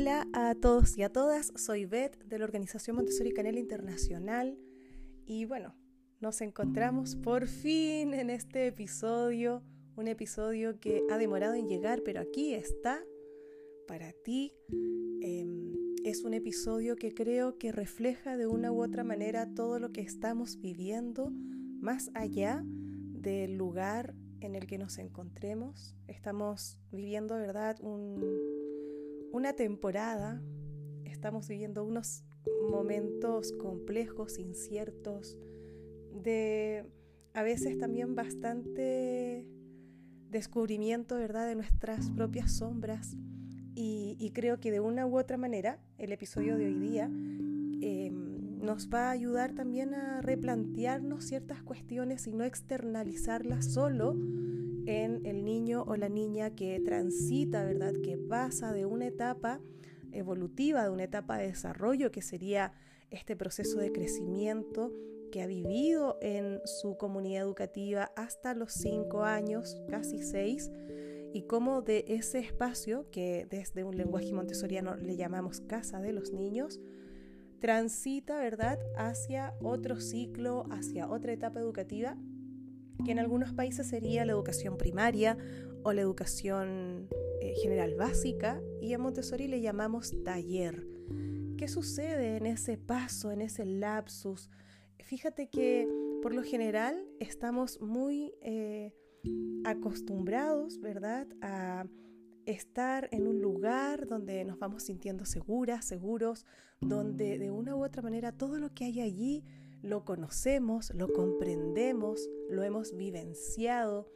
Hola a todos y a todas, soy Beth de la Organización Montessori Canela Internacional y bueno, nos encontramos por fin en este episodio, un episodio que ha demorado en llegar, pero aquí está para ti. Em, es un episodio que creo que refleja de una u otra manera todo lo que estamos viviendo más allá del lugar en el que nos encontremos. Estamos viviendo, ¿verdad?, una temporada, estamos viviendo unos momentos complejos, inciertos, de a veces también bastante descubrimiento, ¿verdad?, de nuestras propias sombras. Y, creo que de una u otra manera el episodio de hoy día em, nos va a ayudar también a replantearnos ciertas cuestiones y no externalizarlas solo en el niño o la niña que transita, ¿verdad? Que pasa de una etapa evolutiva, de una etapa de desarrollo, que sería este proceso de crecimiento que ha vivido en su comunidad educativa hasta los cinco años, casi seis, y cómo de ese espacio, que desde un lenguaje montessoriano le llamamos casa de los niños, transita, ¿verdad?, hacia otro ciclo, hacia otra etapa educativa que en algunos países sería la educación primaria o la educación eh, general básica, y a Montessori le llamamos taller. ¿Qué sucede en ese paso, en ese lapsus? Fíjate que por lo general estamos muy eh, acostumbrados, ¿verdad?, a estar en un lugar donde nos vamos sintiendo seguras, seguros, donde de una u otra manera todo lo que hay allí lo conocemos, lo comprendemos, lo hemos vivenciado,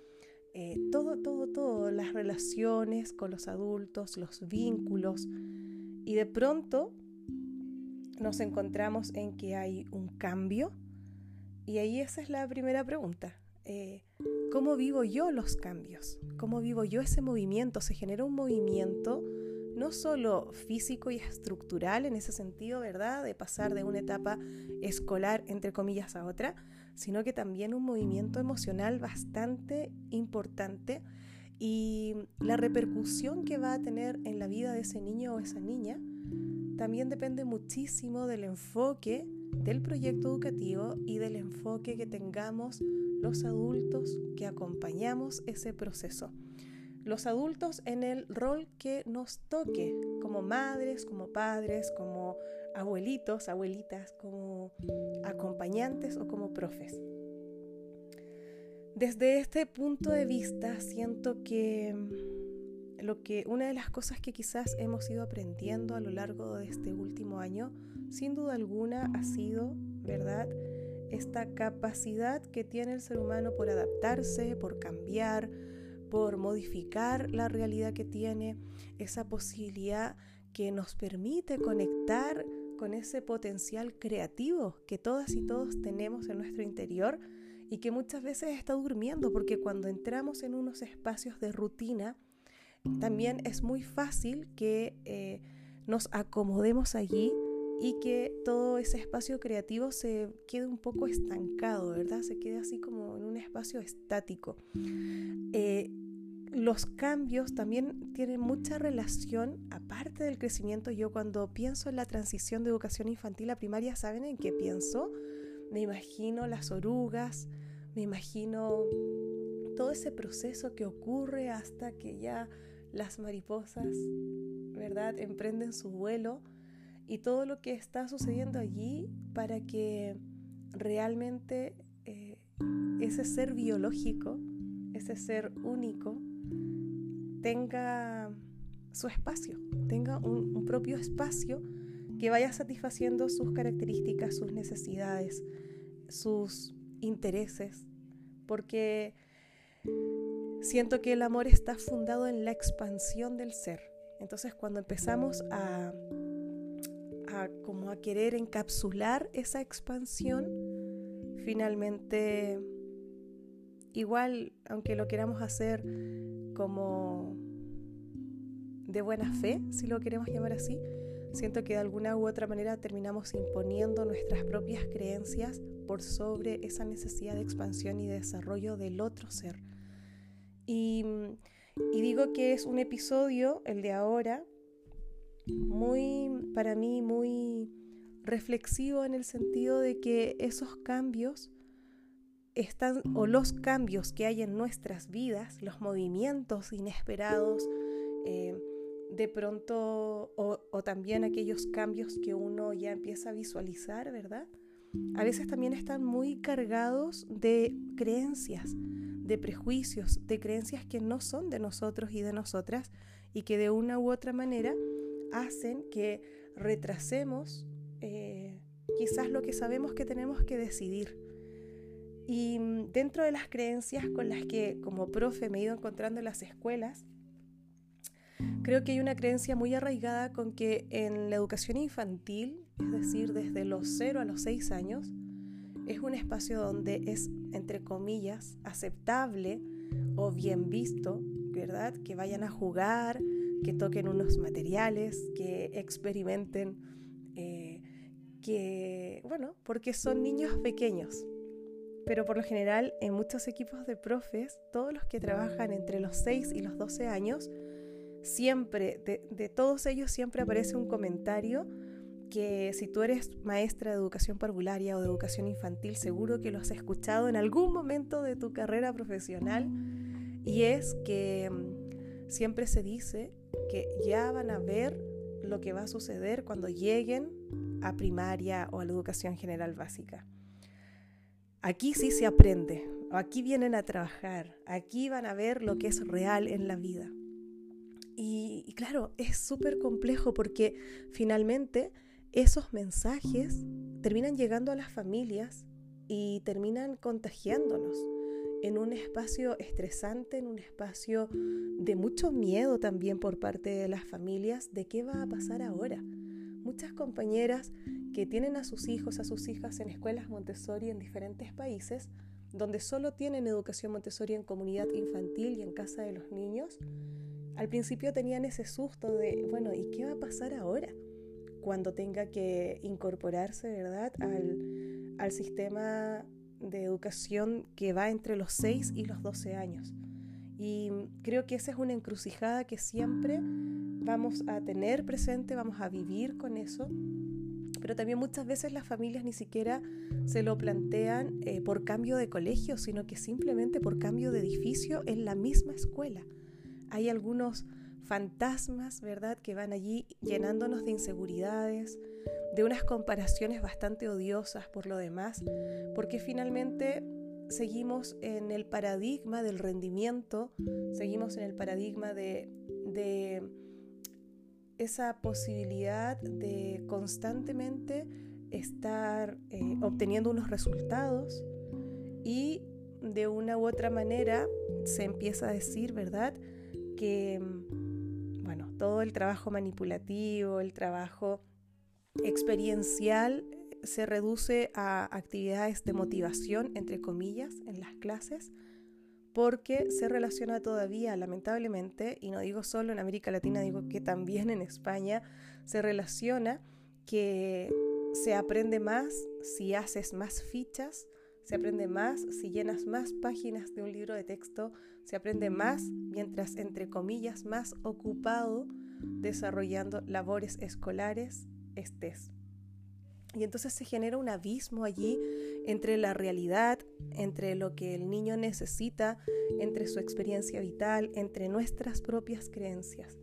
eh, todo, todo, todo, las relaciones con los adultos, los vínculos, y de pronto nos encontramos en que hay un cambio, y ahí esa es la primera pregunta. Eh, ¿Cómo vivo yo los cambios? ¿Cómo vivo yo ese movimiento? Se genera un movimiento no solo físico y estructural en ese sentido, ¿verdad? De pasar de una etapa escolar, entre comillas, a otra, sino que también un movimiento emocional bastante importante y la repercusión que va a tener en la vida de ese niño o esa niña también depende muchísimo del enfoque del proyecto educativo y del enfoque que tengamos los adultos que acompañamos ese proceso los adultos en el rol que nos toque, como madres, como padres, como abuelitos, abuelitas, como acompañantes o como profes. Desde este punto de vista, siento que lo que una de las cosas que quizás hemos ido aprendiendo a lo largo de este último año, sin duda alguna, ha sido, ¿verdad? Esta capacidad que tiene el ser humano por adaptarse, por cambiar, por modificar la realidad que tiene, esa posibilidad que nos permite conectar con ese potencial creativo que todas y todos tenemos en nuestro interior y que muchas veces está durmiendo, porque cuando entramos en unos espacios de rutina, también es muy fácil que eh, nos acomodemos allí y que todo ese espacio creativo se quede un poco estancado, ¿verdad? Se quede así como en un espacio estático. Eh, los cambios también tienen mucha relación, aparte del crecimiento, yo cuando pienso en la transición de educación infantil a primaria, ¿saben en qué pienso? Me imagino las orugas, me imagino todo ese proceso que ocurre hasta que ya las mariposas, ¿verdad?, emprenden su vuelo y todo lo que está sucediendo allí para que realmente eh, ese ser biológico, ese ser único, tenga su espacio, tenga un, propio espacio que vaya satisfaciendo sus características, sus necesidades, sus intereses, porque siento que el amor está fundado en la expansión del ser. Entonces cuando empezamos a, a, como a querer encapsular esa expansión, finalmente, igual, aunque lo queramos hacer como de buena fe, si lo queremos llamar así, siento que de alguna u otra manera terminamos imponiendo nuestras propias creencias por sobre esa necesidad de expansión y de desarrollo del otro ser. Y digo que es un episodio, el de ahora, muy, para mí, muy reflexivo en el sentido de que esos cambios están, o los cambios que hay en nuestras vidas, los movimientos inesperados, eh, de pronto, o, o, también aquellos cambios que uno ya empieza a visualizar, ¿verdad? A veces también están muy cargados de creencias, de prejuicios, de creencias que no son de nosotros y de nosotras y que de una u otra manera hacen que retrasemos eh, quizás lo que sabemos que tenemos que decidir. Y mm, dentro de las creencias con las que como profe me he ido encontrando en las escuelas, creo que hay una creencia muy arraigada con que en la educación infantil, es decir, desde los 0 a los 6 años, es un espacio donde es, entre comillas, aceptable o bien visto, ¿verdad? Que vayan a jugar, que toquen unos materiales, que experimenten, eh, que, bueno, porque son niños pequeños. Pero por lo general en muchos equipos de profes, todos los que trabajan entre los 6 y los 12 años, siempre, de, de todos ellos siempre aparece un comentario que si tú eres maestra de educación parvularia o de educación infantil, seguro que lo has escuchado en algún momento de tu carrera profesional, y es que mm, siempre se dice que ya van a ver lo que va a suceder cuando lleguen a primaria o a la educación general básica. Aquí sí se aprende, aquí vienen a trabajar, aquí van a ver lo que es real en la vida. Y, claro, es súper complejo porque finalmente esos mensajes terminan llegando a las familias y terminan contagiándonos en un espacio estresante, en un espacio de mucho miedo también por parte de las familias de qué va a pasar ahora. Muchas compañeras que tienen a sus hijos, a sus hijas en escuelas Montessori en diferentes países, donde solo tienen educación Montessori en comunidad infantil y en casa de los niños, al principio tenían ese susto de, bueno, ¿y qué va a pasar ahora? Cuando tenga que incorporarse, ¿verdad?, al, al sistema de educación que va entre los 6 y los 12 años. Y creo que esa es una encrucijada que siempre vamos a tener presente, vamos a vivir con eso, pero también muchas veces las familias ni siquiera se lo plantean eh, por cambio de colegio, sino que simplemente por cambio de edificio en la misma escuela. Hay algunos fantasmas, ¿verdad?, que van allí llenándonos de inseguridades, de unas comparaciones bastante odiosas por lo demás, porque finalmente seguimos en el paradigma del rendimiento, seguimos en el paradigma de, esa posibilidad de constantemente estar eh, obteniendo unos resultados y de una u otra manera se empieza a decir, ¿verdad? Que, todo el trabajo manipulativo, el trabajo experiencial se reduce a actividades de motivación, entre comillas, en las clases, porque se relaciona todavía, lamentablemente, y no digo solo en América Latina, digo que también en España, se relaciona que se aprende más si haces más fichas, se aprende más si llenas más páginas de un libro de texto, se aprende más mientras, entre comillas, más ocupado desarrollando labores escolares estés. Y entonces se genera un abismo allí entre la realidad, entre lo que el niño necesita, entre su experiencia vital, entre nuestras propias creencias.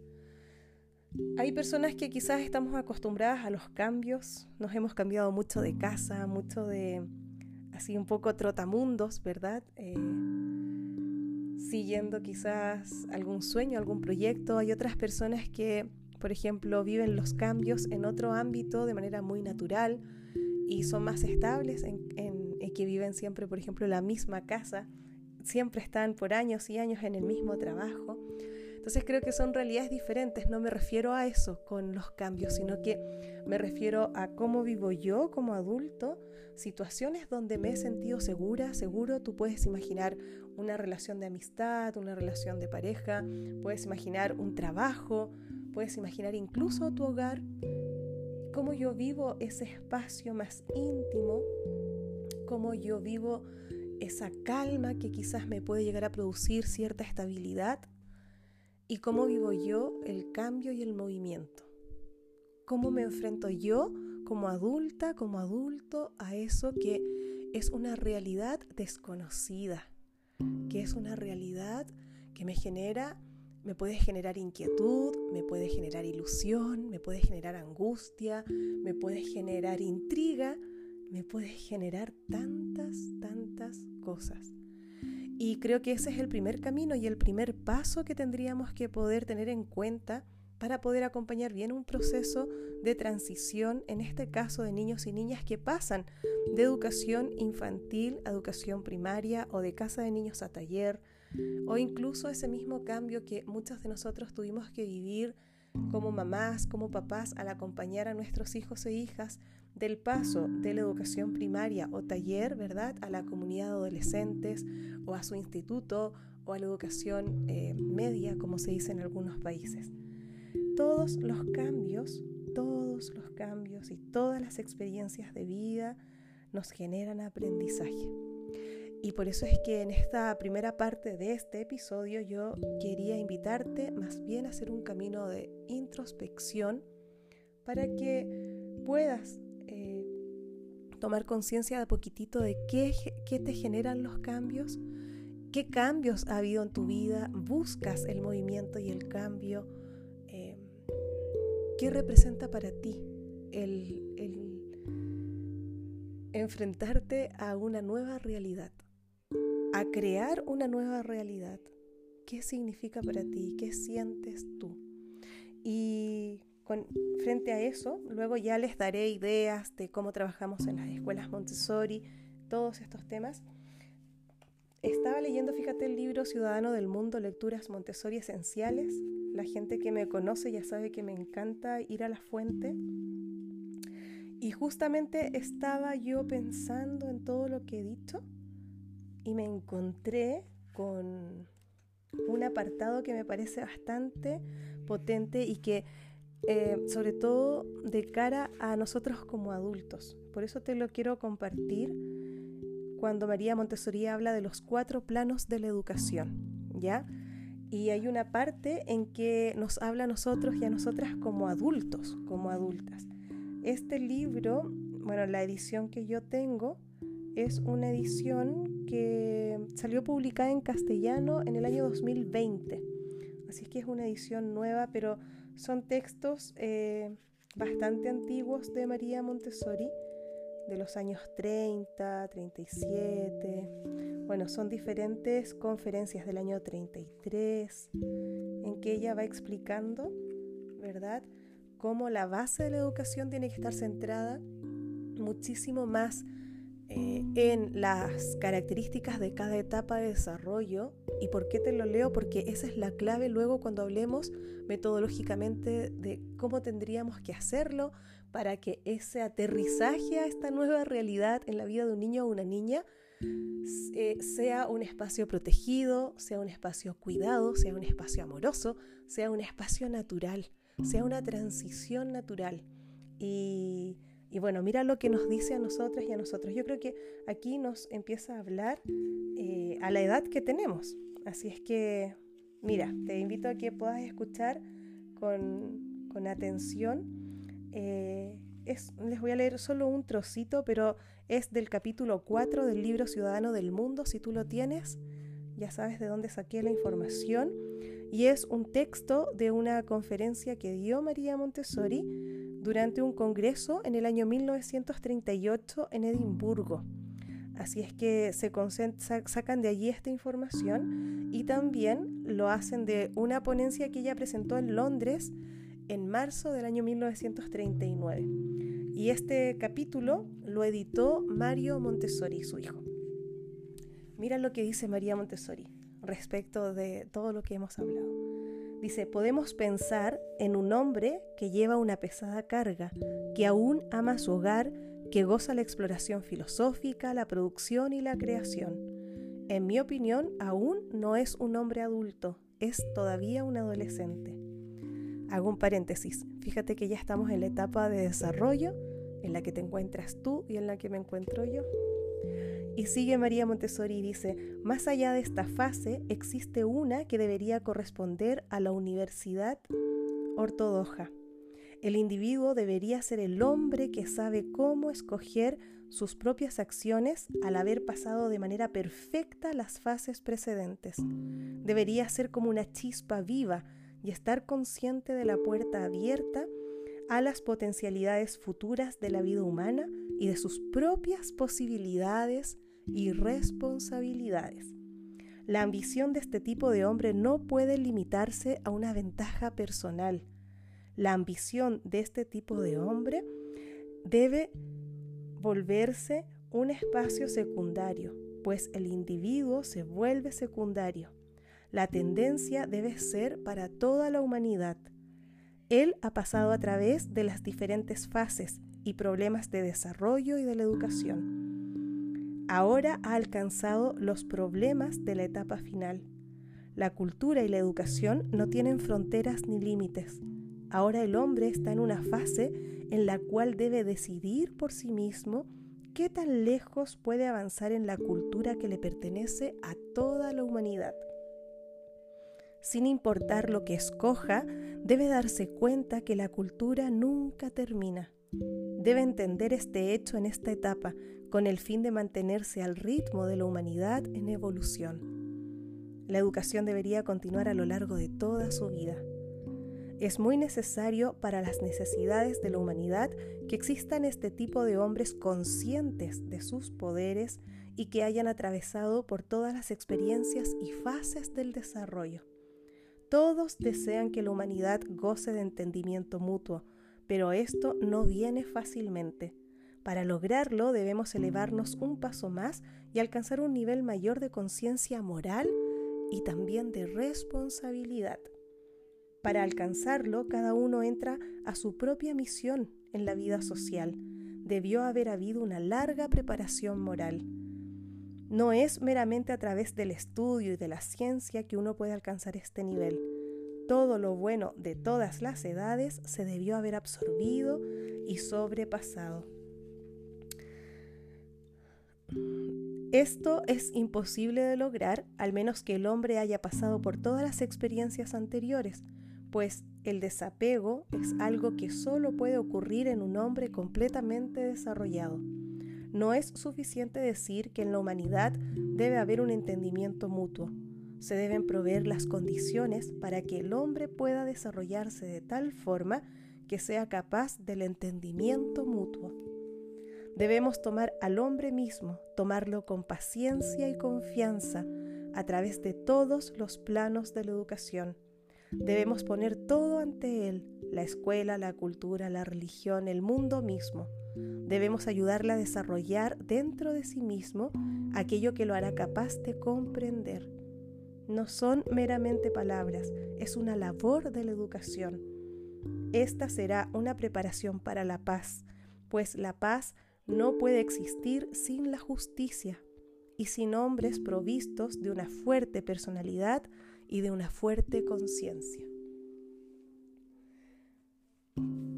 Hay personas que quizás estamos acostumbradas a los cambios, nos hemos cambiado mucho de casa, mucho de así un poco trotamundos, ¿verdad? Eh, siguiendo quizás algún sueño, algún proyecto. Hay otras personas que por ejemplo, viven los cambios en otro ámbito de manera muy natural y son más estables en, que viven siempre, por ejemplo, en la misma casa, siempre están por años y años en el mismo trabajo. Entonces creo que son realidades diferentes, no me refiero a eso con los cambios, sino que me refiero a cómo vivo yo como adulto, situaciones donde me he sentido segura, seguro, tú puedes imaginar una relación de amistad, una relación de pareja, puedes imaginar un trabajo, Puedes imaginar incluso tu hogar, cómo yo vivo ese espacio más íntimo, cómo yo vivo esa calma que quizás me puede llegar a producir cierta estabilidad y cómo vivo yo el cambio y el movimiento. cómo me enfrento yo como adulta, como adulto, a eso que es una realidad desconocida, que es una realidad que me genera, me puede generar inquietud, me puede generar ilusión, me puede generar angustia, me puede generar intriga, me puede generar tantas, tantas cosas. Y creo que ese es el primer camino y el primer paso que tendríamos que poder tener en cuenta para poder acompañar bien un proceso de transición, en este caso de niños y niñas que pasan de educación infantil a educación primaria o de casa de niños a taller, o incluso ese mismo cambio que muchos de nosotros tuvimos que vivir como mamás, como papás, al acompañar a nuestros hijos e hijas del paso de la educación primaria o taller, ¿verdad?, a la comunidad de adolescentes o a su instituto o a la educación eh, media, como se dice en algunos países todos los cambios, todos los cambios y todas las experiencias de vida nos generan aprendizaje. Y por eso es que en esta primera parte de este episodio yo quería invitarte más bien a hacer un camino de introspección para que puedas tomar conciencia de poquitito de qué, qué te generan los cambios, qué cambios ha habido en tu vida, buscas el movimiento y el cambio ¿Qué representa para ti el, enfrentarte a una nueva realidad? A crear una nueva realidad. ¿Qué significa para ti? ¿Qué sientes tú? Y frente a eso, luego ya les daré ideas de cómo trabajamos en las escuelas Montessori, todos estos temas. Estaba leyendo, fíjate, el libro Ciudadano del Mundo, Lecturas Montessori Esenciales, la gente que me conoce ya sabe que me encanta ir a la fuente. Y justamente estaba yo pensando en todo lo que he dicho y me encontré con un apartado que me parece bastante potente y que eh, sobre todo de cara a nosotros como adultos. Por eso te lo quiero compartir cuando María Montessori habla de los cuatro planos de la educación, ¿ya? Y hay una parte en que nos habla a nosotros y a nosotras como adultos, como adultas. Este libro, bueno, la edición que yo tengo es una edición que salió publicada en castellano en el año 2020. Así es que es una edición nueva, pero son textos eh, bastante antiguos de María Montessori de los años 30, 37. Bueno, son diferentes conferencias del año 33 en que ella va explicando, ¿verdad?, cómo la base de la educación tiene que estar centrada muchísimo más eh, en las características de cada etapa de desarrollo. ¿Y por qué te lo leo? Porque esa es la clave luego cuando hablemos metodológicamente de cómo tendríamos que hacerlo para que ese aterrizaje a esta nueva realidad en la vida de un niño o una niña eh, sea un espacio protegido, sea un espacio cuidado, sea un espacio amoroso, sea un espacio natural, sea una transición natural. Y y bueno, mira lo que nos dice a nosotras y a nosotros. Yo creo que aquí nos empieza a hablar eh, a la edad que tenemos. Así es que, mira, te invito a que puedas escuchar con, con atención. Eh, es, les voy a leer solo un trocito, pero es del capítulo 4 del libro Ciudadano del Mundo. Si tú lo tienes, ya sabes de dónde saqué la información. Y es un texto de una conferencia que dio María Montessori durante un congreso en el año 1938 en Edimburgo. Así es que se sacan de allí esta información y también lo hacen de una ponencia que ella presentó en Londres en marzo del año 1939. Y este capítulo lo editó Mario Montessori, su hijo. Mira lo que dice María Montessori respecto de todo lo que hemos hablado. Dice, podemos pensar en un hombre que lleva una pesada carga, que aún ama su hogar, que goza la exploración filosófica, la producción y la creación. En mi opinión, aún no es un hombre adulto, es todavía un adolescente. Hago un paréntesis, fíjate que ya estamos en la etapa de desarrollo en la que te encuentras tú y en la que me encuentro yo. Y sigue María Montessori y dice, más allá de esta fase existe una que debería corresponder a la universidad ortodoxa. El individuo debería ser el hombre que sabe cómo escoger sus propias acciones al haber pasado de manera perfecta las fases precedentes. Debería ser como una chispa viva y estar consciente de la puerta abierta a las potencialidades futuras de la vida humana y de sus propias posibilidades y responsabilidades. La ambición de este tipo de hombre no puede limitarse a una ventaja personal. La ambición de este tipo de hombre debe volverse un espacio secundario, pues el individuo se vuelve secundario. La tendencia debe ser para toda la humanidad. Él ha pasado a través de las diferentes fases y problemas de desarrollo y de la educación. Ahora ha alcanzado los problemas de la etapa final. La cultura y la educación no tienen fronteras ni límites. Ahora el hombre está en una fase en la cual debe decidir por sí mismo qué tan lejos puede avanzar en la cultura que le pertenece a toda la humanidad. Sin importar lo que escoja, debe darse cuenta que la cultura nunca termina. Debe entender este hecho en esta etapa con el fin de mantenerse al ritmo de la humanidad en evolución. La educación debería continuar a lo largo de toda su vida. Es muy necesario para las necesidades de la humanidad que existan este tipo de hombres conscientes de sus poderes y que hayan atravesado por todas las experiencias y fases del desarrollo. Todos desean que la humanidad goce de entendimiento mutuo, pero esto no viene fácilmente. Para lograrlo debemos elevarnos un paso más y alcanzar un nivel mayor de conciencia moral y también de responsabilidad. Para alcanzarlo, cada uno entra a su propia misión en la vida social. Debió haber habido una larga preparación moral. No es meramente a través del estudio y de la ciencia que uno puede alcanzar este nivel. Todo lo bueno de todas las edades se debió haber absorbido y sobrepasado. Esto es imposible de lograr al menos que el hombre haya pasado por todas las experiencias anteriores, pues el desapego es algo que solo puede ocurrir en un hombre completamente desarrollado. No es suficiente decir que en la humanidad debe haber un entendimiento mutuo. Se deben proveer las condiciones para que el hombre pueda desarrollarse de tal forma que sea capaz del entendimiento mutuo. Debemos tomar al hombre mismo, tomarlo con paciencia y confianza a través de todos los planos de la educación Debemos poner todo ante Él, la escuela, la cultura, la religión, el mundo mismo. Debemos ayudarle a desarrollar dentro de sí mismo aquello que lo hará capaz de comprender. No son meramente palabras, es una labor de la educación. Esta será una preparación para la paz, pues la paz no puede existir sin la justicia y sin hombres provistos de una fuerte personalidad y de una fuerte conciencia.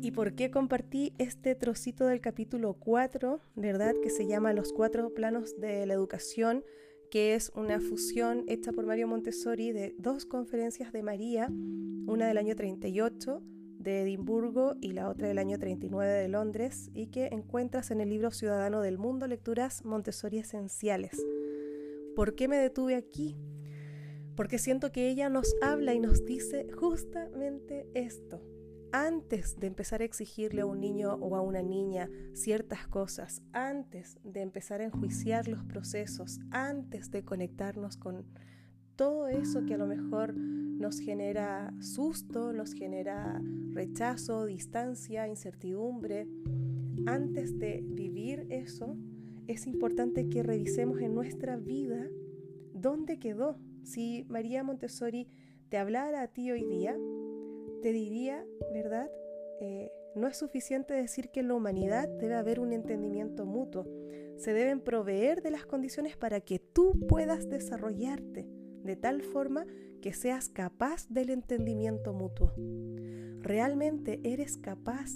¿Y por qué compartí este trocito del capítulo 4, verdad? Que se llama Los cuatro planos de la educación, que es una fusión hecha por Mario Montessori de dos conferencias de María, una del año 38 de Edimburgo y la otra del año 39 de Londres, y que encuentras en el libro Ciudadano del Mundo, Lecturas Montessori Esenciales. ¿Por qué me detuve aquí? porque siento que ella nos habla y nos dice justamente esto. Antes de empezar a exigirle a un niño o a una niña ciertas cosas, antes de empezar a enjuiciar los procesos, antes de conectarnos con todo eso que a lo mejor nos genera susto, nos genera rechazo, distancia, incertidumbre, antes de vivir eso, es importante que revisemos en nuestra vida dónde quedó si María Montessori te hablara a ti hoy día, te diría, ¿verdad? Eh, no es suficiente decir que en la humanidad debe haber un entendimiento mutuo. Se deben proveer de las condiciones para que tú puedas desarrollarte de tal forma que seas capaz del entendimiento mutuo. ¿Realmente eres capaz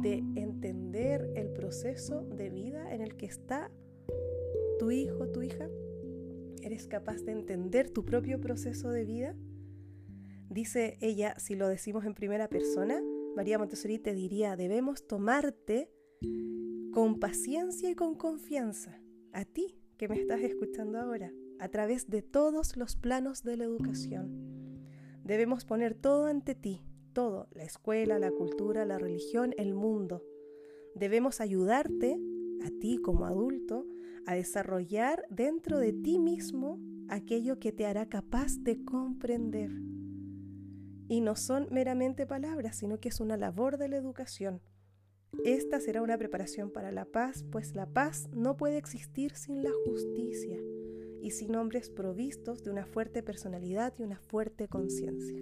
de entender el proceso de vida en el que está tu hijo, tu hija? ¿Eres capaz de entender tu propio proceso de vida? Dice ella, si lo decimos en primera persona, María Montessori te diría, debemos tomarte con paciencia y con confianza, a ti que me estás escuchando ahora, a través de todos los planos de la educación. Debemos poner todo ante ti, todo, la escuela, la cultura, la religión, el mundo. Debemos ayudarte, a ti como adulto, a desarrollar dentro de ti mismo aquello que te hará capaz de comprender. Y no son meramente palabras, sino que es una labor de la educación. Esta será una preparación para la paz, pues la paz no puede existir sin la justicia y sin hombres provistos de una fuerte personalidad y una fuerte conciencia.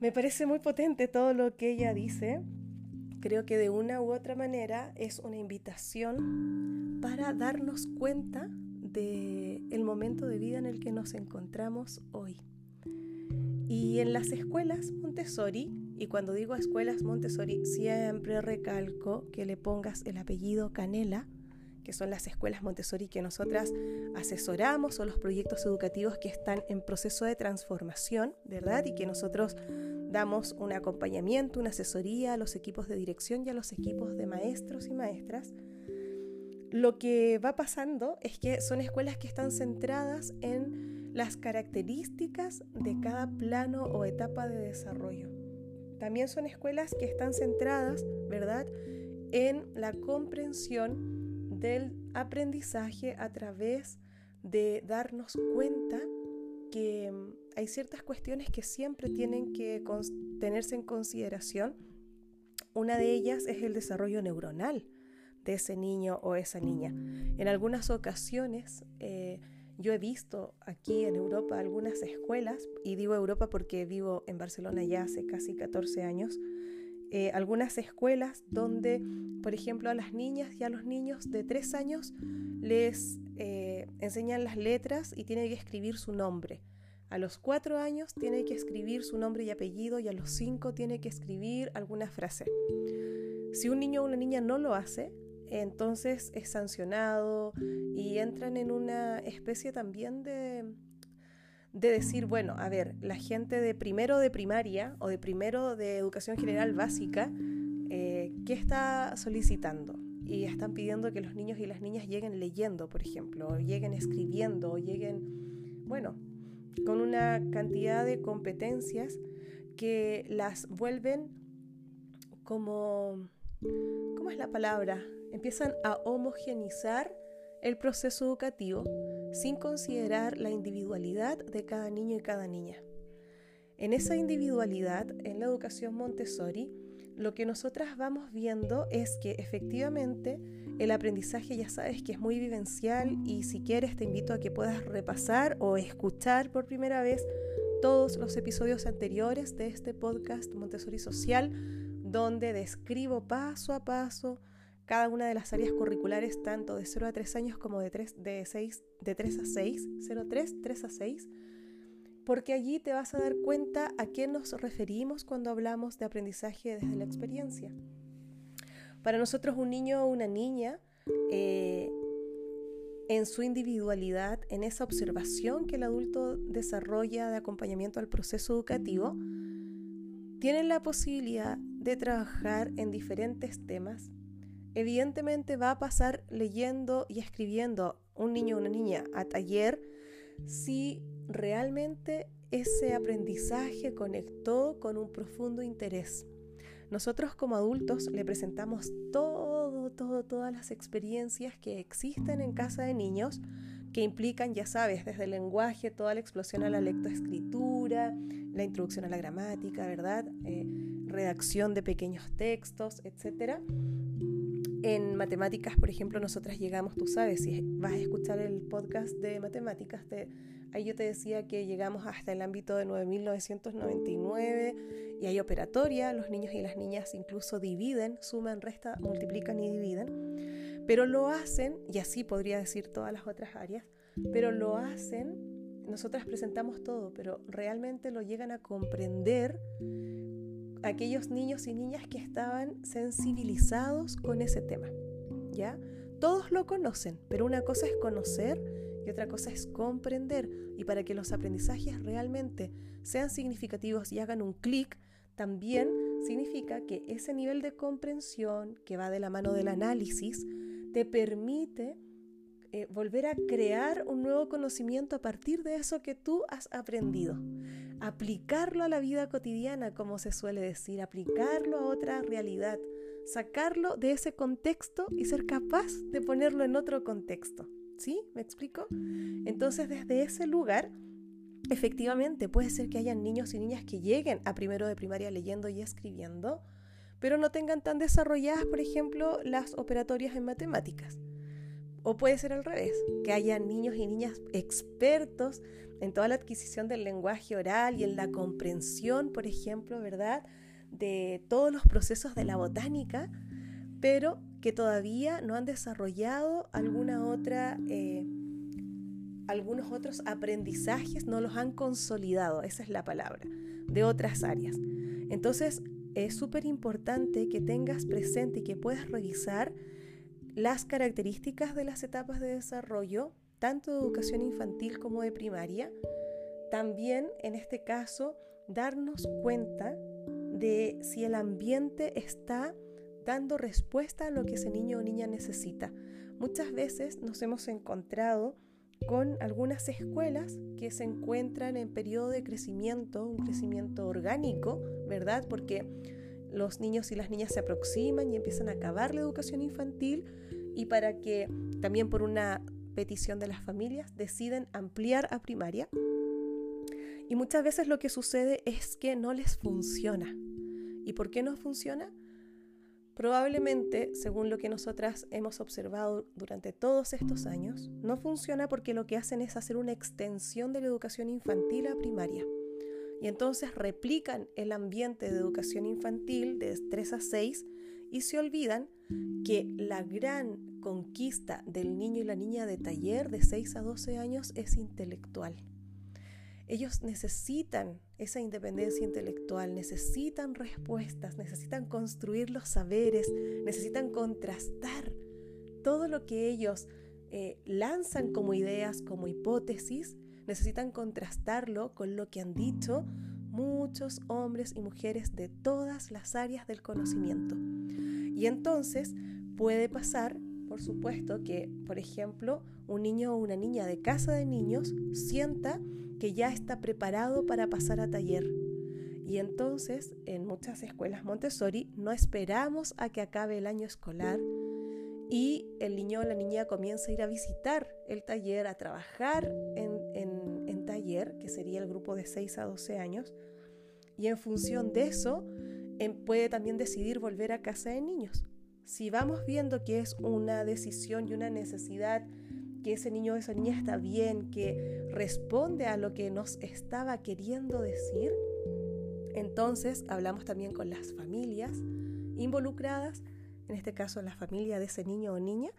Me parece muy potente todo lo que ella dice. Creo que de una u otra manera es una invitación para darnos cuenta del el momento de vida en el que nos encontramos hoy. Y en las escuelas Montessori, y cuando digo escuelas Montessori, siempre recalco que le pongas el apellido Canela, que son las escuelas Montessori que nosotras asesoramos o los proyectos educativos que están en proceso de transformación, ¿verdad? Y que nosotros damos un acompañamiento, una asesoría a los equipos de dirección y a los equipos de maestros y maestras. Lo que va pasando es que son escuelas que están centradas en las características de cada plano o etapa de desarrollo. También son escuelas que están centradas, ¿verdad?, en la comprensión del aprendizaje a través de darnos cuenta que mm, hay ciertas cuestiones que siempre tienen que tenerse en consideración. Una de ellas es el desarrollo neuronal de ese niño o esa niña. En algunas ocasiones eh, yo he visto aquí en Europa algunas escuelas, y digo Europa porque vivo en Barcelona ya hace casi 14 años, eh, algunas escuelas donde, por ejemplo, a las niñas y a los niños de tres años les eh, enseñan las letras y tienen que escribir su nombre. A los cuatro años tiene que escribir su nombre y apellido y a los cinco tiene que escribir alguna frase. Si un niño o una niña no lo hace, entonces es sancionado y entran en una especie también de, de decir, bueno, a ver, la gente de primero de primaria o de primero de educación general básica, eh, ¿qué está solicitando? Y están pidiendo que los niños y las niñas lleguen leyendo, por ejemplo, o lleguen escribiendo, o lleguen, bueno, con una cantidad de competencias que las vuelven como, ¿cómo es la palabra? Empiezan a homogenizar el proceso educativo sin considerar la individualidad de cada niño y cada niña. En esa individualidad, en la educación Montessori, lo que nosotras vamos viendo es que efectivamente el aprendizaje ya sabes que es muy vivencial y si quieres te invito a que puedas repasar o escuchar por primera vez todos los episodios anteriores de este podcast Montessori Social, donde describo paso a paso cada una de las áreas curriculares, tanto de 0 a 3 años como de 3, de 6, de 3 a 6, 0 3, 3 a 6, porque allí te vas a dar cuenta a qué nos referimos cuando hablamos de aprendizaje desde la experiencia. Para nosotros un niño o una niña, eh, en su individualidad, en esa observación que el adulto desarrolla de acompañamiento al proceso educativo, tienen la posibilidad de trabajar en diferentes temas evidentemente va a pasar leyendo y escribiendo un niño o una niña a taller si realmente ese aprendizaje conectó con un profundo interés. Nosotros como adultos le presentamos todo, todo, todas las experiencias que existen en casa de niños que implican, ya sabes, desde el lenguaje, toda la explosión a la lectoescritura, la introducción a la gramática, ¿verdad? Eh, redacción de pequeños textos, etcétera en matemáticas, por ejemplo, nosotras llegamos, tú sabes, si vas a escuchar el podcast de matemáticas, ahí yo te decía que llegamos hasta el ámbito de 9.999 y hay operatoria, los niños y las niñas incluso dividen, suman, restan, multiplican y dividen, pero lo hacen, y así podría decir todas las otras áreas, pero lo hacen, nosotras presentamos todo, pero realmente lo llegan a comprender aquellos niños y niñas que estaban sensibilizados con ese tema. ¿Ya? Todos lo conocen, pero una cosa es conocer y otra cosa es comprender. Y para que los aprendizajes realmente sean significativos y hagan un clic, también significa que ese nivel de comprensión que va de la mano del análisis te permite eh, volver a crear un nuevo conocimiento a partir de eso que tú has aprendido. Aplicarlo a la vida cotidiana, como se suele decir, aplicarlo a otra realidad, sacarlo de ese contexto y ser capaz de ponerlo en otro contexto. ¿Sí? ¿Me explico? Entonces, desde ese lugar, efectivamente puede ser que hayan niños y niñas que lleguen a primero de primaria leyendo y escribiendo, pero no tengan tan desarrolladas, por ejemplo, las operatorias en matemáticas. O puede ser al revés, que haya niños y niñas expertos en toda la adquisición del lenguaje oral y en la comprensión, por ejemplo, ¿verdad? De todos los procesos de la botánica, pero que todavía no han desarrollado alguna otra, eh, algunos otros aprendizajes, no los han consolidado, esa es la palabra, de otras áreas. Entonces, es súper importante que tengas presente y que puedas revisar las características de las etapas de desarrollo, tanto de educación infantil como de primaria. También, en este caso, darnos cuenta de si el ambiente está dando respuesta a lo que ese niño o niña necesita. Muchas veces nos hemos encontrado con algunas escuelas que se encuentran en periodo de crecimiento, un crecimiento orgánico, ¿verdad? Porque los niños y las niñas se aproximan y empiezan a acabar la educación infantil y para que también por una petición de las familias deciden ampliar a primaria. Y muchas veces lo que sucede es que no les funciona. ¿Y por qué no funciona? Probablemente, según lo que nosotras hemos observado durante todos estos años, no funciona porque lo que hacen es hacer una extensión de la educación infantil a primaria y entonces replican el ambiente de educación infantil de 3 a 6 y se olvidan que la gran conquista del niño y la niña de taller de 6 a 12 años es intelectual. Ellos necesitan esa independencia intelectual, necesitan respuestas, necesitan construir los saberes, necesitan contrastar todo lo que ellos eh, lanzan como ideas, como hipótesis, necesitan contrastarlo con lo que han dicho muchos hombres y mujeres de todas las áreas del conocimiento. Y entonces puede pasar, por supuesto, que, por ejemplo, un niño o una niña de casa de niños sienta que ya está preparado para pasar a taller. Y entonces, en muchas escuelas Montessori, no esperamos a que acabe el año escolar y el niño o la niña comienza a ir a visitar el taller, a trabajar en, taller, que sería el grupo de 6 a 12 años, y en función de eso puede también decidir volver a casa de niños. Si vamos viendo que es una decisión y una necesidad, que ese niño o esa niña está bien, que responde a lo que nos estaba queriendo decir, entonces hablamos también con las familias involucradas en este caso la familia de ese niño o niña,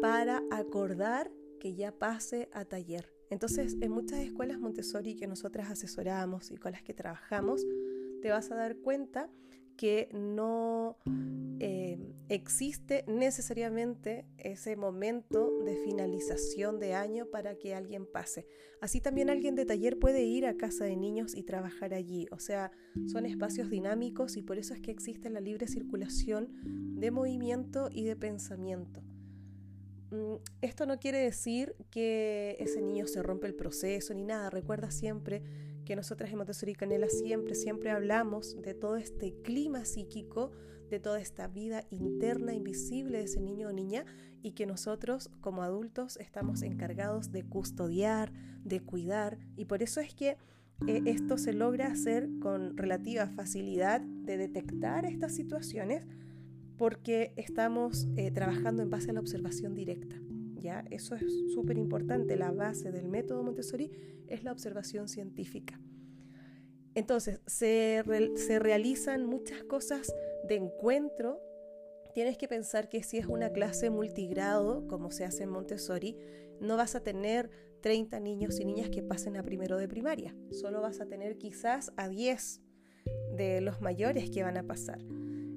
para acordar que ya pase a taller. Entonces, en muchas escuelas Montessori que nosotras asesoramos y con las que trabajamos, te vas a dar cuenta que no eh, existe necesariamente ese momento de finalización de año para que alguien pase. Así también alguien de taller puede ir a casa de niños y trabajar allí. O sea, son espacios dinámicos y por eso es que existe la libre circulación de movimiento y de pensamiento. Mm, esto no quiere decir que ese niño se rompe el proceso ni nada. Recuerda siempre que nosotras en Montessori Canela siempre, siempre hablamos de todo este clima psíquico, de toda esta vida interna invisible de ese niño o niña y que nosotros como adultos estamos encargados de custodiar, de cuidar y por eso es que eh, esto se logra hacer con relativa facilidad de detectar estas situaciones porque estamos eh, trabajando en base a la observación directa. ¿Ya? Eso es súper importante. La base del método Montessori es la observación científica. Entonces, se, se realizan muchas cosas de encuentro. Tienes que pensar que si es una clase multigrado, como se hace en Montessori, no vas a tener 30 niños y niñas que pasen a primero de primaria. Solo vas a tener quizás a 10 de los mayores que van a pasar.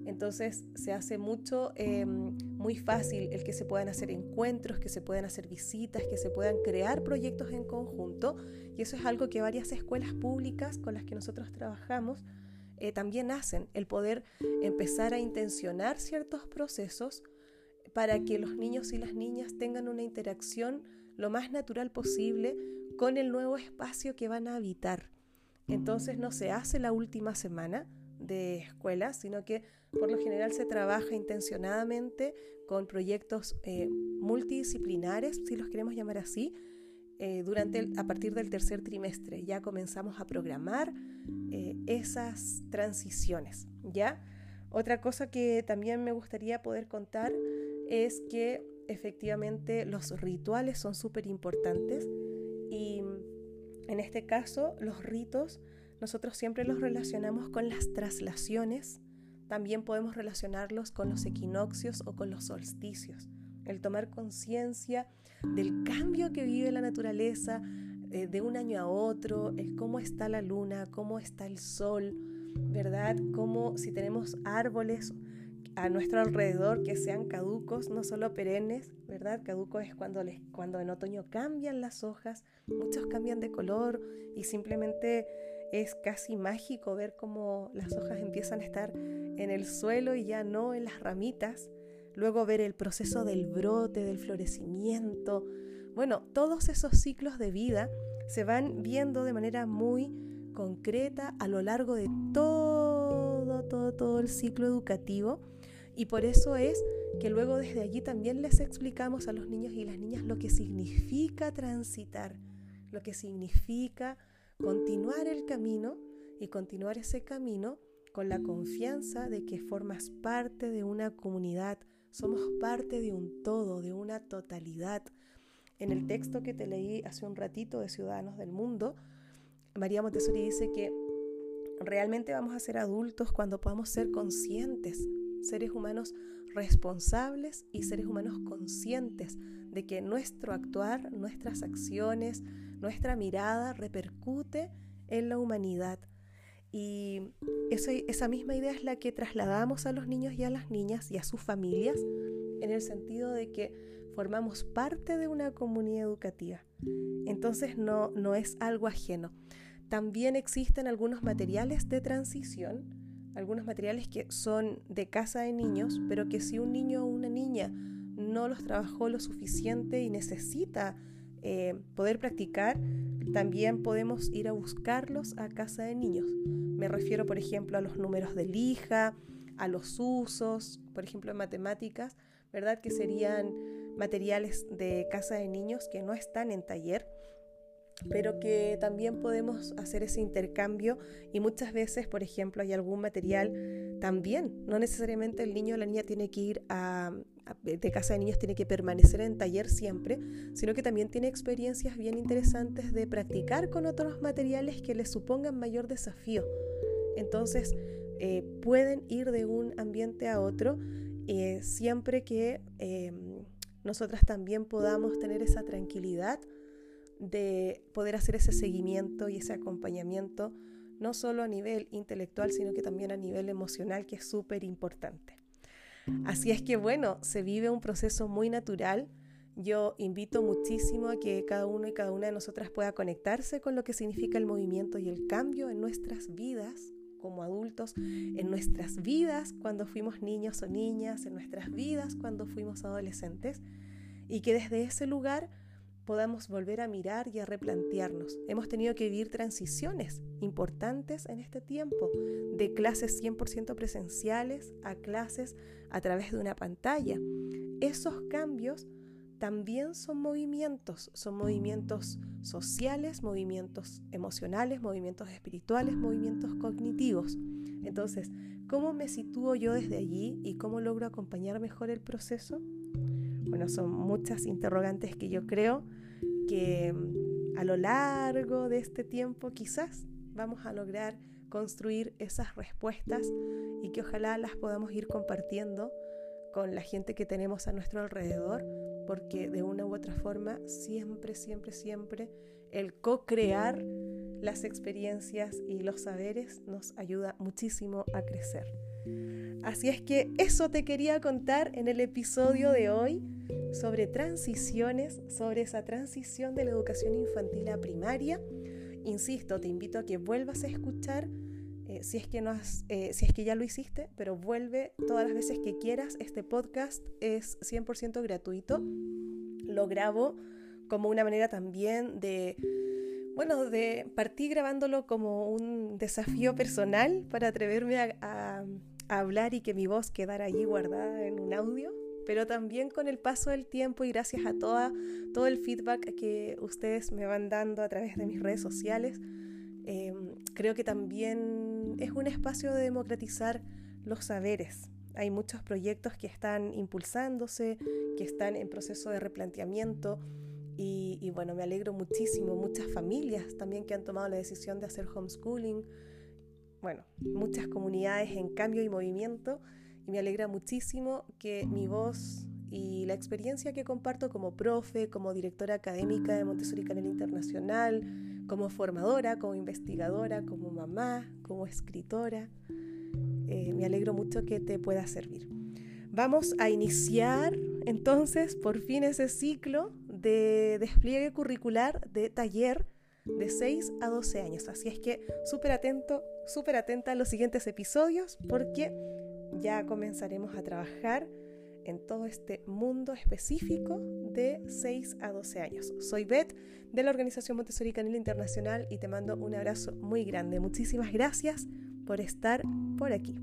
Entonces se hace mucho, em, muy fácil el que se puedan hacer encuentros, que se puedan hacer visitas, que se puedan crear proyectos en conjunto. Y eso es algo que varias escuelas públicas con las que nosotros trabajamos eh, también hacen, el poder empezar a intencionar ciertos procesos para que los niños y las niñas tengan una interacción lo más natural posible con el nuevo espacio que van a habitar. Entonces no se hace la última semana de escuela, sino que por lo general se trabaja intencionadamente con proyectos eh, multidisciplinares, si los queremos llamar así, eh, durante a partir del tercer trimestre. Ya comenzamos a programar eh, esas transiciones, ¿ya? Otra cosa que también me gustaría poder contar es que efectivamente los rituales son súper importantes y en este caso los ritos nosotros siempre los relacionamos con las traslaciones, también podemos relacionarlos con los equinoccios o con los solsticios. El tomar conciencia del cambio que vive la naturaleza eh, de un año a otro, el cómo está la luna, cómo está el sol, ¿verdad? Cómo si tenemos árboles a nuestro alrededor que sean caducos, no solo perennes, ¿verdad? Caduco es cuando, les, cuando en otoño cambian las hojas, muchos cambian de color y simplemente es casi mágico ver cómo las hojas empiezan a estar en el suelo y ya no en las ramitas. Luego ver el proceso del brote, del florecimiento. Bueno, todos esos ciclos de vida se van viendo de manera muy concreta a lo largo de todo, todo, todo el ciclo educativo. Y por eso es que luego desde allí también les explicamos a los niños y las niñas lo que significa transitar, lo que significa continuar el camino y continuar ese camino con la confianza de que formas parte de una comunidad, somos parte de un todo, de una totalidad. En el texto que te leí hace un ratito de Ciudadanos del Mundo, María Montessori dice que realmente vamos a ser adultos cuando podamos ser conscientes, seres humanos responsables y seres humanos conscientes de que nuestro actuar, nuestras acciones, nuestra mirada repercute en la humanidad. Y esa misma idea es la que trasladamos a los niños y a las niñas y a sus familias en el sentido de que formamos parte de una comunidad educativa. Entonces no, no es algo ajeno. También existen algunos materiales de transición, algunos materiales que son de casa de niños, pero que si un niño o una niña no los trabajó lo suficiente y necesita eh, poder practicar, también podemos ir a buscarlos a casa de niños. Me refiero, por ejemplo, a los números de lija, a los usos, por ejemplo, en matemáticas, ¿verdad? Que serían materiales de casa de niños que no están en taller, pero que también podemos hacer ese intercambio y muchas veces, por ejemplo, hay algún material también, no necesariamente el niño o la niña tiene que ir de casa de niños tiene que permanecer en taller siempre, sino que también tiene experiencias bien interesantes de practicar con otros materiales que les supongan mayor desafío. Entonces, eh, pueden ir de un ambiente a otro eh, siempre que em, nosotras también podamos tener esa tranquilidad de poder hacer ese seguimiento y ese acompañamiento, no solo a nivel intelectual, sino que también a nivel emocional, que es súper importante. Así es que bueno, se vive un proceso muy natural. Yo invito muchísimo a que cada uno y cada una de nosotras pueda conectarse con lo que significa el movimiento y el cambio en nuestras vidas como adultos, en nuestras vidas cuando fuimos niños o niñas, en nuestras vidas cuando fuimos adolescentes, y que desde ese lugar podamos volver a mirar y a replantearnos. Hemos tenido que vivir transiciones importantes en este tiempo, de clases 100% presenciales a clases a través de una pantalla. Esos cambios también son movimientos, son movimientos sociales, movimientos emocionales, movimientos espirituales, movimientos cognitivos. Entonces, ¿cómo me sitúo yo desde allí y cómo logro acompañar mejor el proceso? Bueno, son muchas interrogantes que yo creo que mm, a lo largo de este tiempo quizás vamos a lograr construir esas respuestas y que ojalá las podamos ir compartiendo con la gente que tenemos a nuestro alrededor, porque de una u otra forma siempre, siempre, siempre el co-crear las experiencias y los saberes nos ayuda muchísimo a crecer. Así es que eso te quería contar en el episodio de hoy sobre transiciones, sobre esa transición de la educación infantil a primaria. Insisto, te invito a que vuelvas a escuchar eh, si, es que no eh, si es que ya lo hiciste, pero vuelve todas las veces que quieras. Este podcast es 100% gratuito. Lo grabo como una manera también de, bueno, de partir grabándolo como un desafío personal para atreverme a, hablar y que mi voz quedara allí guardada en un audio pero también con el paso del tiempo y gracias a toda, todo el feedback que ustedes me van dando a través de mis redes sociales, em, creo que también es un espacio de democratizar los saberes. Hay muchos proyectos que están impulsándose, que están en proceso de replanteamiento y, bueno, me alegro muchísimo, muchas familias también que han tomado la decisión de hacer homeschooling, bueno, muchas comunidades en cambio y movimiento y me alegra muchísimo que mi voz y la experiencia que comparto como profe, como directora académica de Montessori Canel Internacional, como formadora, como investigadora, como mamá, como escritora, eh, me alegro mucho que te pueda servir. Vamos a iniciar entonces por fin ese ciclo de despliegue curricular de taller de 6 a 12 años. Así es que súper atento, súper atenta a los siguientes episodios porque ya comenzaremos a trabajar en todo este mundo específico de 6 a 12 años. Soy Beth de la Organización Montessori Canela Internacional y te mando un abrazo muy grande. Muchísimas gracias por estar por aquí.